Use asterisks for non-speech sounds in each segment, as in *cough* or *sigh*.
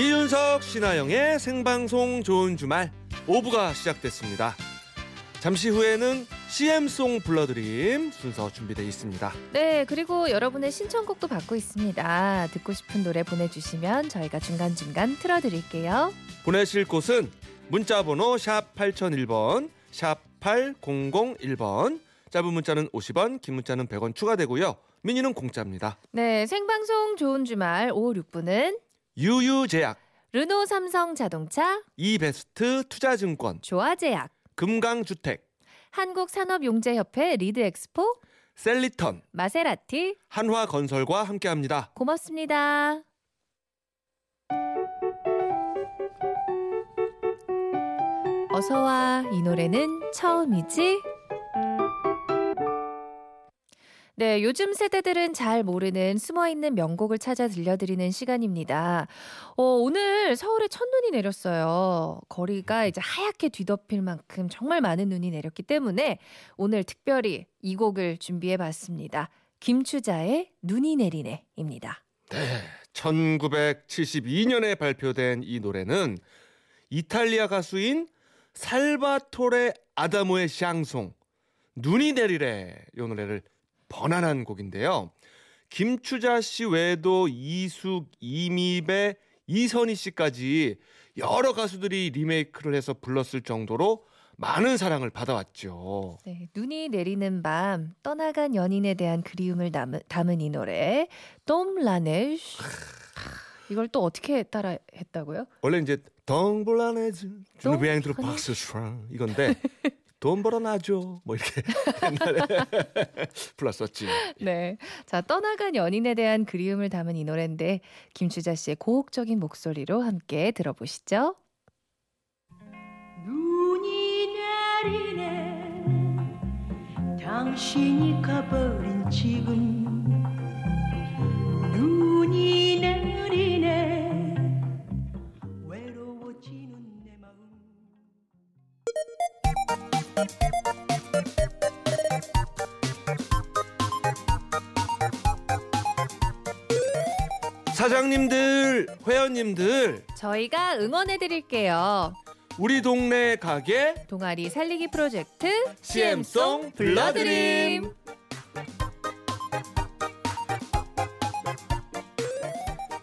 이윤석 신하영의 생방송 좋은 주말 5부가 시작됐습니다. 잠시 후에는 CM송 불러드림 순서 준비되어 있습니다. 네, 그리고 여러분의 신청곡도 받고 있습니다. 듣고 싶은 노래 보내주시면 저희가 중간중간 틀어드릴게요. 보내실 곳은 문자번호 샵 8001번, 샵 8001번, 짧은 문자는 50원, 긴 문자는 100원 추가되고요. 미니는 공짜입니다. 네, 생방송 좋은 주말 5, 6부는 유유제약, 르노 삼성 자동차, 이베스트 투자증권, 조아제약, 금강주택, 한국산업용재협회 리드엑스포, 셀리턴, 마세라티, 한화건설과 함께합니다. 고맙습니다. 어서와 이 노래는 처음이지? 네, 요즘 세대들은 잘 모르는 숨어있는 명곡을 찾아 들려드리는 시간입니다. 어, 오늘 서울에 첫눈이 내렸어요. 거리가 이제 하얗게 뒤덮일 만큼 정말 많은 눈이 내렸기 때문에 오늘 특별히 이 곡을 준비해 봤습니다. 김추자의 눈이 내리네입니다. 네, 1972년에 발표된 이 노래는 이탈리아 가수인 살바토레 아다모의 샹송 눈이 내리래 이 노래를 번안한 곡인데요. 김추자 씨 외에도 이숙, 이미배, 이선희 씨까지 여러 가수들이 리메이크를 해서 불렀을 정도로 많은 사랑을 받아왔죠. 네, 눈이 내리는 밤 떠나간 연인에 대한 그리움을 담은, 담은 이 노래 돔라네쉬 이걸 또 어떻게 따라 했다고요? 원래 이제 덩블라네즈 주르비앙드로 박스 슈랑 이건데 *laughs* 돈 벌어놔줘 뭐 이렇게 *laughs* 옛날에 불렀었지. 네, 자 떠나간 연인에 대한 그리움을 담은 이 노래인데 김추자 씨의 고혹적인 목소리로 함께 들어보시죠. 눈이 내리네 당신이 가버린 지금 사장님들, 회원님들, 저희가 응원해 드릴게요. 우리 동네 가게 동아리 살리기 프로젝트 CM송 불러드림.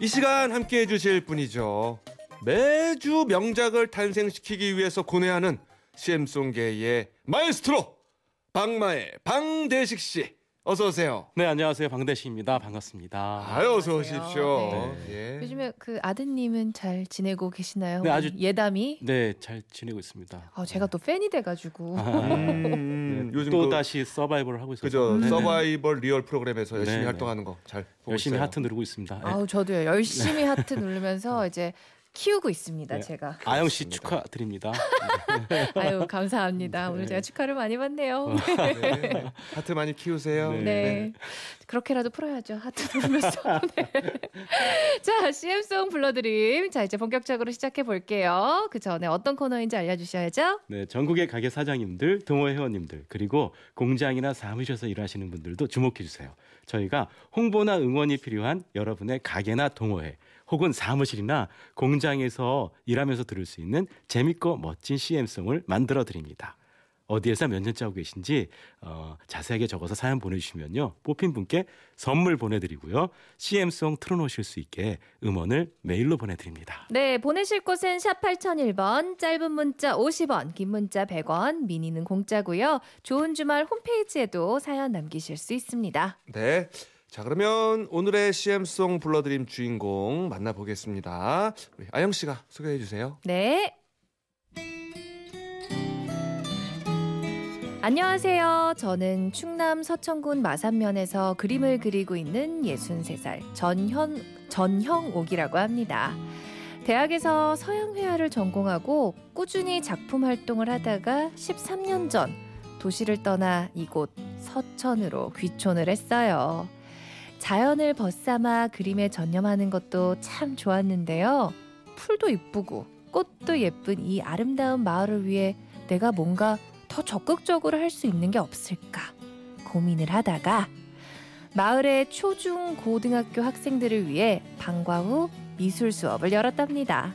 이 시간 함께 해주실 분이죠. 매주 명작을 탄생시키기 위해서 고뇌하는 CM송계의 마에스트로 방마의 방대식 씨 어서 오세요. 네, 안녕하세요. 방대식입니다. 반갑습니다. 아유 어서 안녕하세요. 오십시오. 네. 예. 요즘에 그 아드님은 잘 지내고 계시나요? 네, 아주- 예담이. 네, 잘 지내고 있습니다. 아, 제가 또 팬이 돼가지고. 음, 네, 요즘 또 그- 다시 서바이벌을 하고 있어서 그죠 네, 네. 서바이벌 리얼 프로그램에서 열심히 네, 활동하는 거 잘 보고 열심히 있어요. 하트 누르고 있습니다. 네. 아우 저도요 열심히 하트 누르면서 *laughs* 이제 키우고 있습니다 네. 제가. 아영 씨. 축하드립니다. *laughs* 아유 감사합니다. 오늘 네. 제가 축하를 많이 받네요. *laughs* 네. 하트 많이 키우세요. 네. 네. 그렇게라도 풀어야죠. 하트 누르면서. *laughs* 네. 자, CM송 불러드림. 자, 이제 본격적으로 시작해 볼게요. 그 전에 어떤 코너인지 알려주셔야죠. 네, 전국의 가게 사장님들, 동호 회원님들, 그리고 공장이나 사무실에서 일하시는 분들도 주목해 주세요. 저희가 홍보나 응원이 필요한 여러분의 가게나 동호회 혹은 사무실이나 공장에서 일하면서 들을 수 있는 재밌고 멋진 CM송을 만들어 드립니다. 어디에서 몇 년째 하고 계신지 어, 자세하게 적어서 사연 보내주시면요 뽑힌 분께 선물 보내드리고요 CM송 틀어놓으실 수 있게 음원을 메일로 보내드립니다. 네, 보내실 곳은 샵 8001번, 짧은 문자 50원, 긴 문자 100원, 미니는 공짜고요. 좋은 주말 홈페이지에도 사연 남기실 수 있습니다. 네. 자 그러면 오늘의 CM송 불러드림 주인공 만나보겠습니다. 우리 아영 씨가 소개해 주세요. 네. 안녕하세요. 저는 충남 서천군 마산면에서 그림을 그리고 있는 63살 전현, 전형옥이라고 합니다. 대학에서 서양회화를 전공하고 꾸준히 작품 활동을 하다가 13년 전 도시를 떠나 이곳 서천으로 귀촌을 했어요. 자연을 벗삼아 그림에 전념하는 것도 참 좋았는데요. 풀도 이쁘고 꽃도 예쁜 이 아름다운 마을을 위해 내가 뭔가 더 적극적으로 할 수 있는 게 없을까 고민을 하다가 마을의 초중 고등학교 학생들을 위해 방과 후 미술 수업을 열었답니다.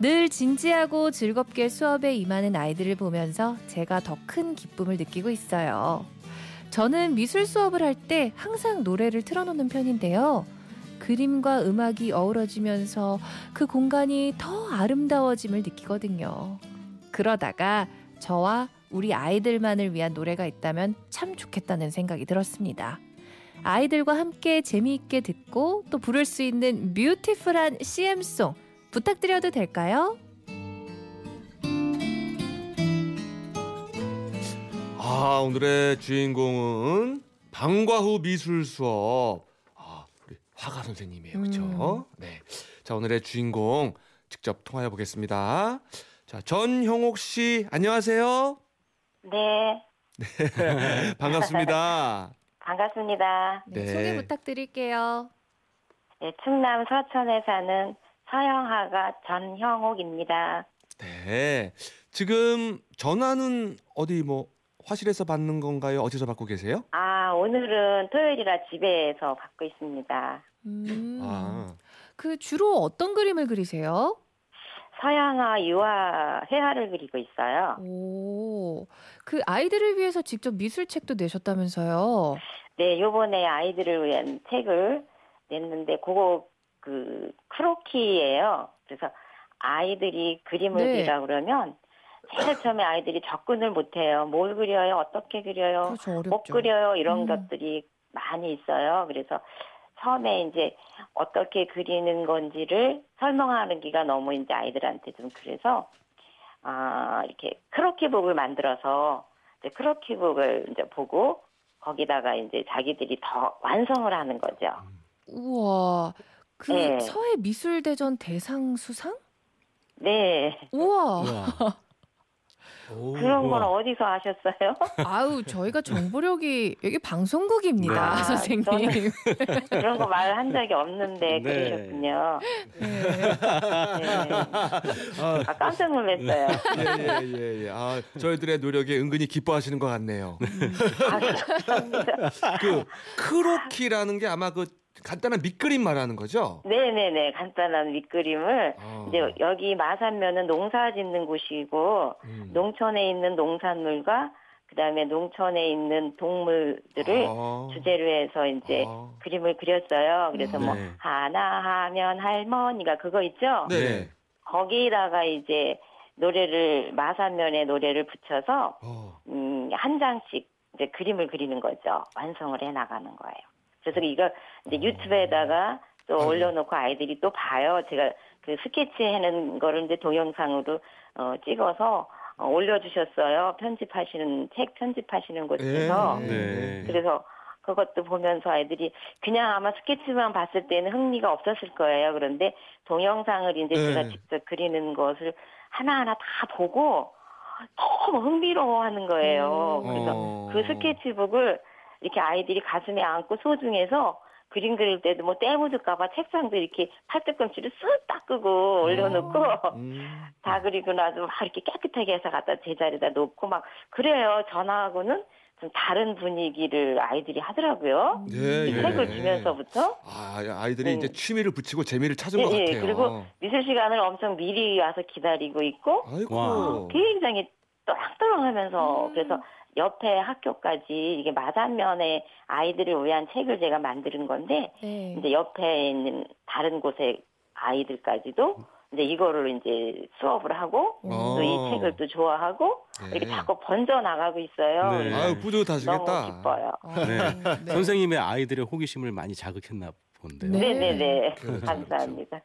늘 진지하고 즐겁게 수업에 임하는 아이들을 보면서 제가 더 큰 기쁨을 느끼고 있어요. 저는 미술 수업을 할 때 항상 노래를 틀어놓는 편인데요. 그림과 음악이 어우러지면서 그 공간이 더 아름다워짐을 느끼거든요. 그러다가 저와 우리 아이들만을 위한 노래가 있다면 참 좋겠다는 생각이 들었습니다. 아이들과 함께 재미있게 듣고 또 부를 수 있는 뷰티풀한 CM송 부탁드려도 될까요? 아 오늘의 주인공은 방과후 미술 수업. 아 우리 화가 선생님이에요, 그렇죠? 네. 자 오늘의 주인공 직접 통화해 보겠습니다. 자 전형옥 씨 안녕하세요. 네, *laughs* 반갑습니다. *laughs* 반갑습니다. 네, 네. 소개 부탁드릴게요. 네, 충남 서천에 사는 서영하가 전형옥입니다. 네. 지금 전화는 어디 뭐 화실에서 받는 건가요? 어디서 받고 계세요? 아, 오늘은 토요일이라 집에서 받고 있습니다. 음, 아. 그 주로 어떤 그림을 그리세요? 서양화 유화 회화를 그리고 있어요. 오, 그 아이들을 위해서 직접 미술책도 내셨다면서요? 네, 요번에 아이들을 위한 책을 냈는데 그거 그 크로키예요. 그래서 아이들이 그림을 네. 그리라 그러면 제일 처음에 아이들이 접근을 못 해요. 뭘 그려요? 어떻게 그려요? 그렇죠. 못 그려요 이런 음. 것들이 많이 있어요. 그래서 처음에 이제 어떻게 그리는 건지를 설명하기가 너무 이제 아이들한테 좀 그래서 아 이렇게 크로키북을 만들어서 이제 크로키북을 이제 보고 거기다가 이제 자기들이 더 완성을 하는 거죠. 우와, 그 네. 서해 미술대전 대상 수상? 네 우와, 우와. 오. 그런 건 우와. 어디서 하셨어요? *laughs* 아우 저희가 정보력이 여기 방송국입니다, 네. 선생님. 저는- 그런 거 말 한 적이 없는데 네. 그러셨군요. 네. 네. 아, 아 깜짝 놀랐어요. 예, 예, 예, 예. 아, 저희들의 노력에 은근히 기뻐하시는 것 같네요. 아, 감사합니다. 그 크로키라는 게 아마 그 간단한 밑그림 말하는 거죠? 네네네 간단한 밑그림을 아. 이제 여기 마산면은 농사 짓는 곳이고 음. 농촌에 있는 농산물과 그다음에 농촌에 있는 동물들을 아. 주제로 해서 이제 아. 그림을 그렸어요. 그래서 뭐 네. 하나 하면 할머니가 그거 있죠? 네. 거기다가 이제 노래를 마산면에 노래를 붙여서 어. 음, 한 장씩 이제 그림을 그리는 거죠. 완성을 해 나가는 거예요. 그래서 이거 이제 유튜브에다가 또 아유. 올려놓고 아이들이 또 봐요. 제가 그 스케치 해는 거를 이제 동영상으로 어, 찍어서 어, 올려주셨어요. 편집하시는 책 편집하시는 곳에서. 예. 네. 그래서 그것도 보면서 아이들이 그냥 아마 스케치만 봤을 때는 흥미가 없었을 거예요. 그런데 동영상을 이제 네. 제가 직접 그리는 것을 하나하나 다 보고 너무 흥미로워하는 거예요. 음. 그래서 어. 그 스케치북을 이렇게 아이들이 가슴에 안고 소중해서 그림 그릴 때도 뭐 때 묻을까봐 책상도 이렇게 팔뚝꿈치를 쓱 닦고 올려놓고 *laughs* 음. 다 그리고 나서 막 이렇게 깨끗하게 해서 갖다 제자리에다 놓고 막 그래요. 전화하고는 좀 다른 분위기를 아이들이 하더라고요. 네, 이 예. 책을 주면서부터 아, 아이들이 네. 이제 취미를 붙이고 재미를 찾은 예, 것 예. 같아요. 그리고 미술 시간을 엄청 미리 와서 기다리고 있고 아이고. 와. 굉장히 또랑또랑하면서 음. 그래서 옆에 학교까지 이게 마산면에 아이들을 위한 책을 제가 만드는 건데 네. 이제 옆에 있는 다른 곳의 아이들까지도 이제 이거를 이제 수업을 하고 어. 또이 책을 또 좋아하고 네. 이렇게 자꾸 번져 나가고 있어요. 네. 그래서 아유, 뿌듯하시겠다. 너무 기뻐요. 어, 네. 네. *laughs* 선생님의 아이들의 호기심을 많이 자극했나 본데요. 네. 네네네. *laughs* 그렇죠, 감사합니다.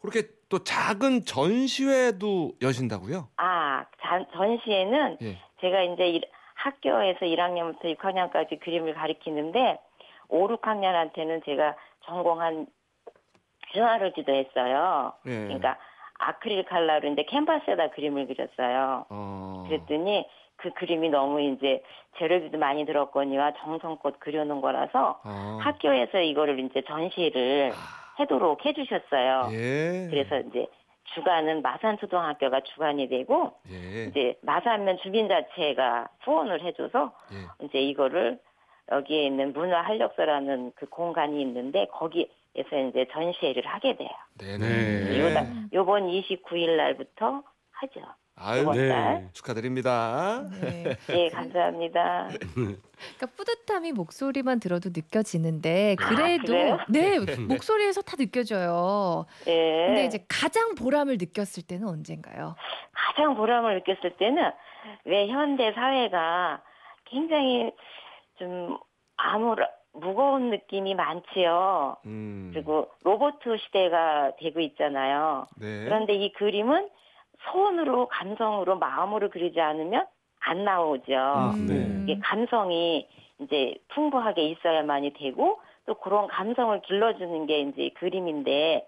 그렇게 또 작은 전시회도 여신다고요? 아, 잔- 전시회는 예. 제가 이제 일- 학교에서 1학년부터 6학년까지 그림을 가르치는데 5, 6학년한테는 제가 전공한 유화를 지도했어요. 예. 그러니까 아크릴 칼라로 이제 캔버스에다 그림을 그렸어요. 어. 그랬더니 그 그림이 너무 이제 재료비도 많이 들었거니와 정성껏 그려놓은 거라서 아. 학교에서 이거를 이제 전시를 해도록 해주셨어요. 예. 그래서 이제 주관은 마산초등학교가 주관이 되고 예. 이제 마산면 주민자체가 후원을 해줘서 예. 이제 이거를 여기에 있는 문화활력소라는 그 공간이 있는데 거기 이제 전시회를 하게 돼요. 네네. 네. 요번 29일 날부터 하죠. 아유, 네. 달. 축하드립니다. 네. 예, 감사합니다. 그러니까 뿌듯함이 목소리만 들어도 느껴지는데 그래도 그래요? 네 *laughs* 목소리에서 다 느껴져요. 예. 근데 이제 가장 보람을 느꼈을 때는 언젠가요? 가장 보람을 느꼈을 때는 왜 현대 사회가 굉장히 좀 아무런 무거운 느낌이 많지요. 음. 그리고 로봇 시대가 되고 있잖아요. 네. 그런데 이 그림은 손으로 감성으로 마음으로 그리지 않으면 안 나오죠. 음. 네. 이게 감성이 이제 풍부하게 있어야만이 되고 또 그런 감성을 길러주는 게 이제 그림인데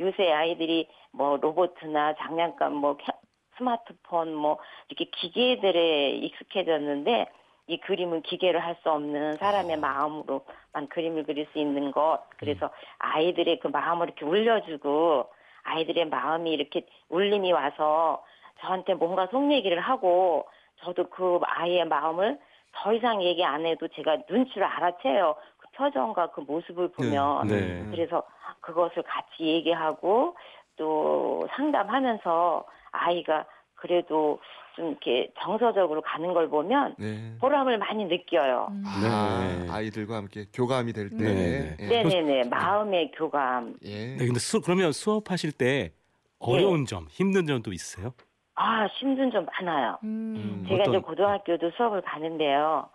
요새 아이들이 뭐 로봇이나 장난감 뭐 켜- 스마트폰 뭐 이렇게 기계들에 익숙해졌는데 이 그림은 기계로 할 수 없는 사람의 마음으로만 그림을 그릴 수 있는 것 그래서 아이들의 그 마음을 이렇게 울려주고 아이들의 마음이 이렇게 울림이 와서 저한테 뭔가 속 얘기를 하고 저도 그 아이의 마음을 더 이상 얘기 안 해도 제가 눈치를 알아채요. 그 표정과 그 모습을 보면. 네. 그래서 그것을 같이 얘기하고 또 상담하면서 아이가 그래도 좀 이렇게 정서적으로 가는 걸 보면 네. 보람을 많이 느껴요. 음. 아, 네. 아 이들과 함께 교감이 될 때. 네. 예. 네네네. 마음의 교감. 예. 네, 근데 수, 그러면 수업하실 때 어려운 점, 힘든 점도 있으세요? 아, 힘든 점 많아요. 음. 제가 어떤- 이제 고등학교도 수업을 가는데요.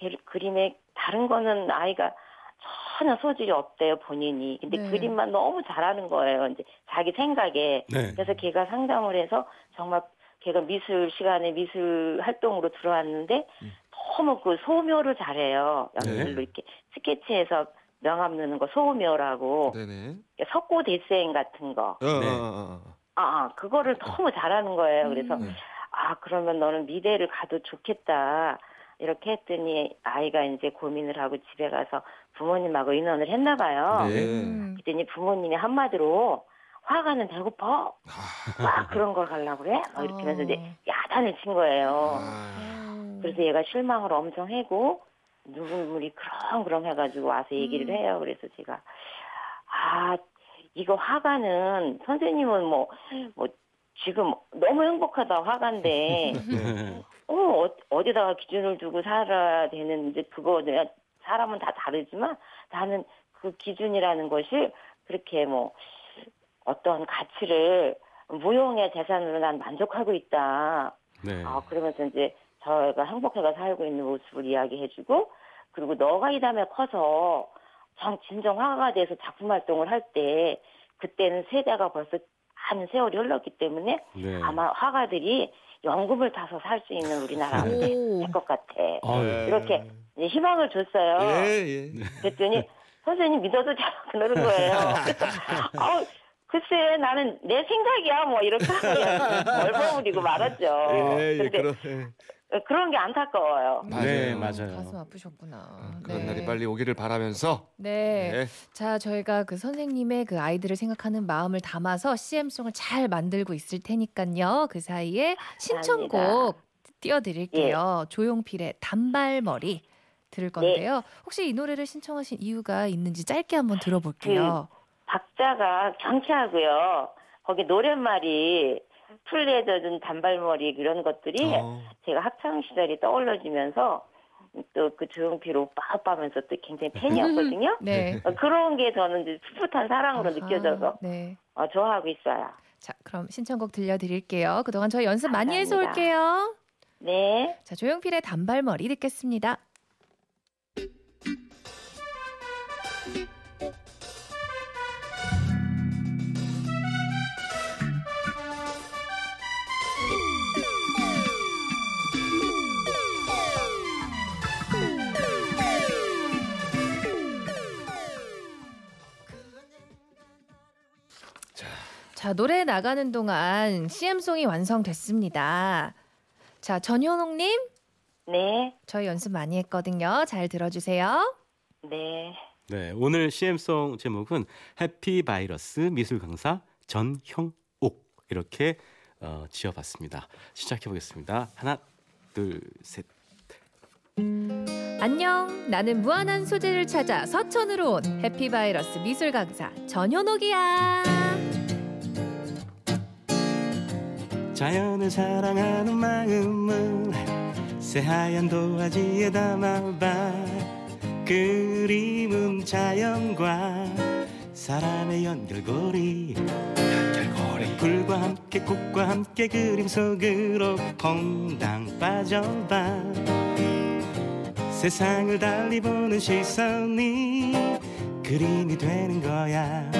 그- 그림에 다른 거는 아이가 전혀 소질이 없대요 본인이. 근데 네. 그림만 너무 잘하는 거예요. 이제 자기 생각에. 네. 그래서 걔가 상담을 해서 정말 걔가 미술 시간에 미술 활동으로 들어왔는데 음. 너무 그 소묘를 잘해요. 연필로 네. 이렇게 스케치해서 명암 넣는 거 소묘라고 네네. 석고 데생 같은 거. 어, 네. 어, 어, 어. 아, 아, 그거를 너무 잘하는 거예요. 그래서 음. 아, 그러면 너는 미대를 가도 좋겠다. 이렇게 했더니 아이가 이제 고민을 하고 집에 가서 부모님하고 의논을 했나 봐요. 네. 음. 그랬더니 부모님이 한마디로 화가는 배고파. 아. 막 그런 걸 가려고 그래? 막 이렇게 하면서 이제 어. 야단을 친 거예요. 아. 그래서 얘가 실망을 엄청 하고 눈물이 그렁그렁 해가지고 와서 얘기를 음. 해요. 그래서 제가 아 이거 화가는 선생님은 뭐뭐 지금 너무 행복하다 화가인데 *laughs* 네. 어 어- 어디다가 기준을 두고 살아야 되는지 그거 내가 사람은 다 다르지만 나는 그 기준이라는 것이 그렇게 뭐 어떤 가치를 무용의 재산으로 난 만족하고 있다. 네. 아, 그러면서 이제 저희가 행복해가 살고 있는 모습을 이야기해주고, 그리고 너가 이 다음에 커서 정 진정 화가가 돼서 작품 활동을 할 때, 그때는 세대가 벌써 한 세월이 흘렀기 때문에 네. 아마 화가들이 연금을 타서 살 수 있는 우리나라가 오. 될것 같아. 아유. 이렇게 이제 희망을 줬어요. 예, 예. 그랬더니 선생님 믿어도 잘 그러는 거예요. 그래서 *laughs* 아우 글쎄 나는 내 생각이야 뭐 이렇게 얼버무리고 *laughs* 말았죠. 예, 예, 그런, 예. 그런 게 안타까워요. 네, 맞아요. 맞아요. 가슴 아프셨구나. 그런 네. 날이 빨리 오기를 바라면서. 네. 네. 자, 저희가 그 선생님의 그 아이들을 생각하는 마음을 담아서 CM송을 잘 만들고 있을 테니까요. 그 사이에 신청곡 띄워드릴게요. 조용필의 단발머리 들을 건데요. 혹시 이 노래를 신청하신 이유가 있는지 짧게 한번 들어볼게요. 박자가 경쾌하고요. 거기 노랫말이 풀리에 젖은 단발머리 그런 것들이 어. 제가 학창 시절이 떠올려지면서 또 그 조용필 오빠 오빠 하면서 또 굉장히 팬이었거든요. 네. 어, 그런 게 저는 이제 풋풋한 사랑으로 아하, 느껴져서 네. 어, 좋아하고 있어요. 자, 그럼 신청곡 들려드릴게요. 그동안 저희 연습 많이 해서 감사합니다. 올게요. 네. 자, 조용필의 단발머리 듣겠습니다. 자, 노래 나가는 동안 CM송이 완성됐습니다. 자, 전현옥님, 네. 저희 연습 많이 했거든요. 잘 들어주세요. 네. 네, 오늘 CM송 제목은 해피 바이러스 미술 강사 전형옥 이렇게 어, 지어봤습니다. 시작해 보겠습니다. 하나, 둘, 셋. 안녕. 나는 무한한 소재를 찾아 서천으로 온 해피 바이러스 미술 강사 전현옥이야. 자연을 사랑하는 마음을 새하얀 도화지에 담아봐. 그림은 자연과 사람의 연결고리. 연결고리. 불과 함께 꽃과 함께 그림 속으로 퐁당 빠져봐. 세상을 달리 보는 시선이 그림이 되는 거야.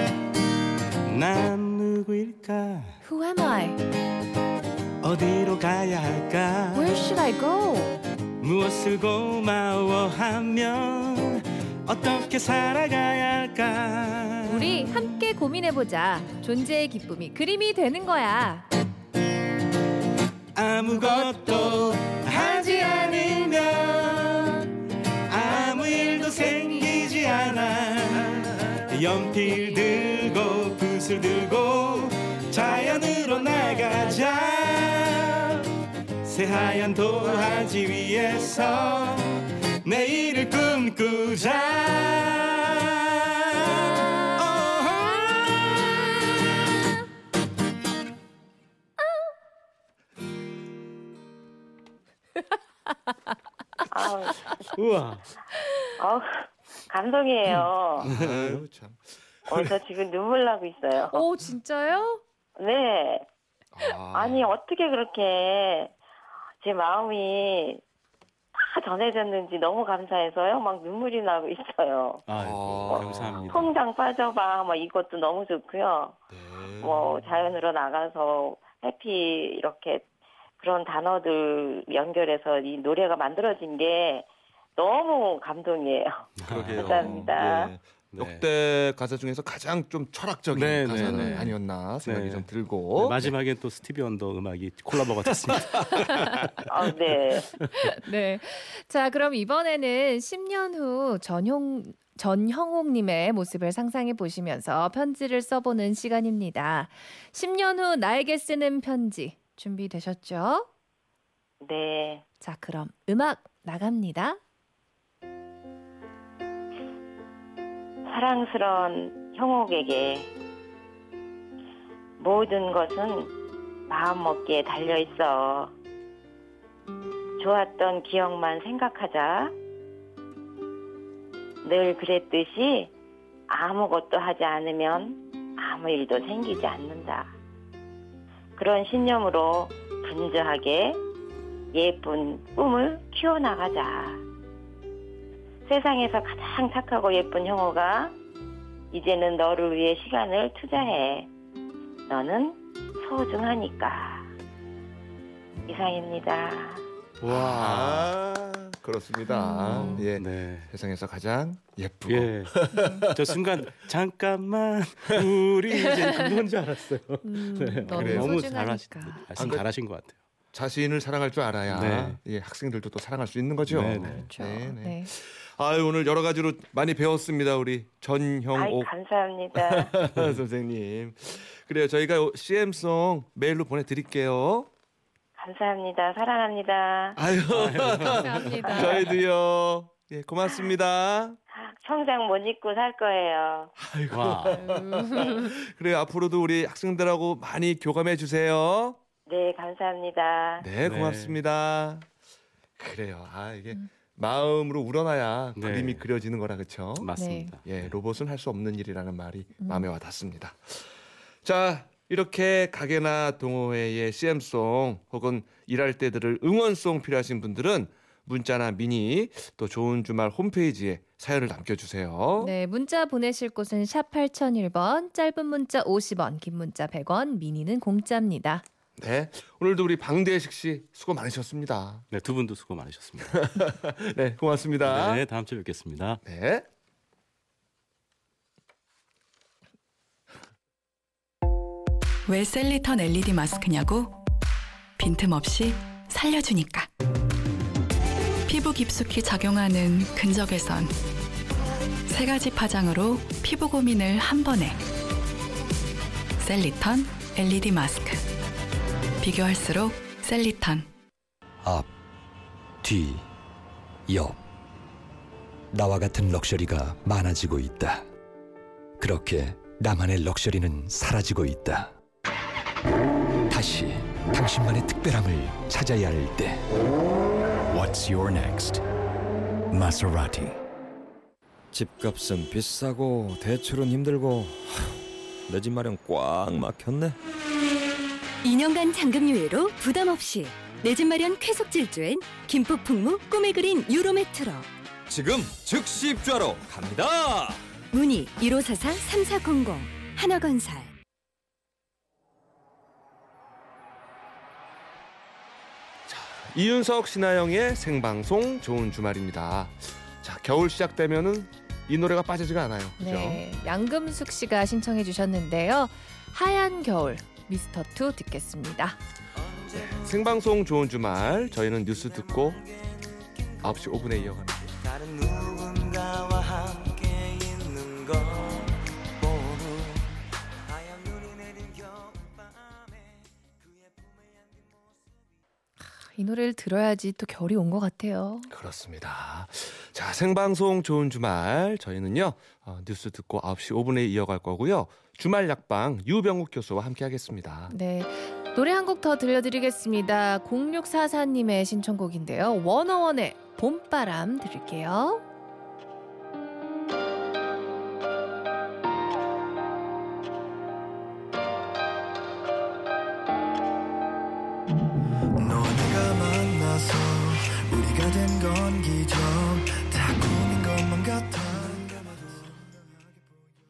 난 누구일까? Who am I? 어디로 가야 할까 Where should I go? 무엇을 고마워하면 어떻게 살아가야 할까 우리 함께 고민해보자. 존재의 기쁨이 그림이 되는 거야. 아무것도 하지 않으면 아무 일도 생기지 않아 연필 들고 붓을 들고 자연으로 나가자 새하얀 도화지 위에서 내일을 꿈꾸자 아우, 우와 아우, 감동이에요. 아유 *laughs* 참. 어, 저 지금 눈물 나고 있어요. 오, 진짜요? 네. 아, 아니, 어떻게 그렇게 제 마음이 다 전해졌는지 너무 감사해서요. 막 눈물이 나고 있어요. 아. 감사합니다 통장 빠져봐. 뭐 이것도 너무 좋고요. 네. 뭐 자연으로 나가서 해피 이렇게 그런 단어들 연결해서 이 노래가 만들어진 게 너무 감동이에요. 그러게요. 감사합니다. 예. 네. 역대 가사 중에서 가장 좀 철학적인 네, 가사는 네, 네. 아니었나 생각이 네. 좀 들고 네, 마지막엔 또 스티비 원더 음악이 콜라보가 됐습니다. *laughs* 아, 네. *laughs* 네. 자, 그럼 이번에는 10년 후 전용 전형옥님의 모습을 상상해 보시면서 편지를 써보는 시간입니다. 10년 후 나에게 쓰는 편지 준비되셨죠? 네. 자, 그럼 음악 나갑니다. 사랑스러운 형옥에게 모든 것은 마음먹기에 달려 있어. 좋았던 기억만 생각하자. 늘 그랬듯이 아무것도 하지 않으면 아무 일도 생기지 않는다. 그런 신념으로 분주하게 예쁜 꿈을 키워나가자. 세상에서 가장 착하고 예쁜 형호가 이제는 너를 위해 시간을 투자해. 너는 소중하니까. 이상입니다. 와. 아, 그렇습니다. 음. 예. 네. 세상에서 가장 예쁘고 예. 저 순간 잠깐만 우리 이제 그건 줄 알았어요. 음, 네. 너무 소중하니까. 잘하신, 아, 잘하신 것 같아요. 자신을 사랑할 줄 알아야 네. 예, 학생들도 또 사랑할 수 있는 거죠. 네, 네. 그렇죠. 네, 네. 네. 아유 오늘 여러 가지로 많이 배웠습니다 우리 아이, 전형옥 감사합니다. *laughs* 선생님. 그래요 저희가 CM송 메일로 보내드릴게요. 감사합니다. 사랑합니다. 아유 감사합니다. *laughs* 저희도요. 예 고맙습니다. 청장 못 입고 살 거예요. 아이고 와. *laughs* 그래요 앞으로도 우리 학생들하고 많이 교감해 주세요. 네, 감사합니다. 네 네. 고맙습니다. 그래요 아 이게 마음으로 우러나야 네. 그림이 그려지는 거라 그렇죠. 맞습니다. 예, 로봇은 할 수 없는 일이라는 말이 음. 마음에 와 닿습니다. 자, 이렇게 가게나 동호회의 CM송 혹은 일할 때 들을 응원송 필요하신 분들은 문자나 미니 또 좋은 주말 홈페이지에 사연을 남겨주세요. 네, 문자 보내실 곳은 샵 8001번, 짧은 문자 50원, 긴 문자 100원, 미니는 공짜입니다. 네, 오늘도 우리 방대식 씨 수고 많으셨습니다. 네, 두 분도 수고 많으셨습니다. *laughs* 네, 고맙습니다. 네, 다음 주에 뵙겠습니다. 네. 왜 셀리턴 LED 마스크냐고? 빈틈없이 살려주니까. 피부 깊숙이 작용하는 근적외선. 세 가지 파장으로 피부 고민을 한 번에. 셀리턴 LED 마스크. 비교할수록 셀리턴. 앞, 뒤, 옆, 나와 같은 럭셔리가 많아지고 있다. 그렇게 나만의 럭셔리는 사라지고 있다. 다시 당신만의 특별함을 찾아야 할 때. What's your next? Maserati. 집값은 비싸고 대출은 힘들고 내 집 마련 꽉 막혔네. 2년간 잔금 유예로 부담 없이 내 집 마련 쾌속 질주엔 김포 풍무 꿈에 그린 유로 메트로 지금 즉시 입주하러 갑니다. 문의 1544-3400 하나건설 이윤석 신아영의 생방송 좋은 주말입니다. 자, 겨울 시작되면은 이 노래가 빠지지가 않아요. 그죠? 네, 양금숙 씨가 신청해 주셨는데요. 하얀 겨울 미스터 투 듣겠습니다. 생방송 좋은 주말 저희는 뉴스 듣고 9시 5분에 이어갑니다. 이 노래를 들어야지 또 겨울이 온 것 같아요. 그렇습니다. 자, 생방송 좋은 주말 저희는요. 어, 뉴스 듣고 9시 5분에 이어갈 거고요. 주말 약방 유병욱 교수와 함께 하겠습니다. 네. 노래 한 곡 더 들려드리겠습니다. 0644님의 신청곡인데요. 워너원의 봄바람 들을게요.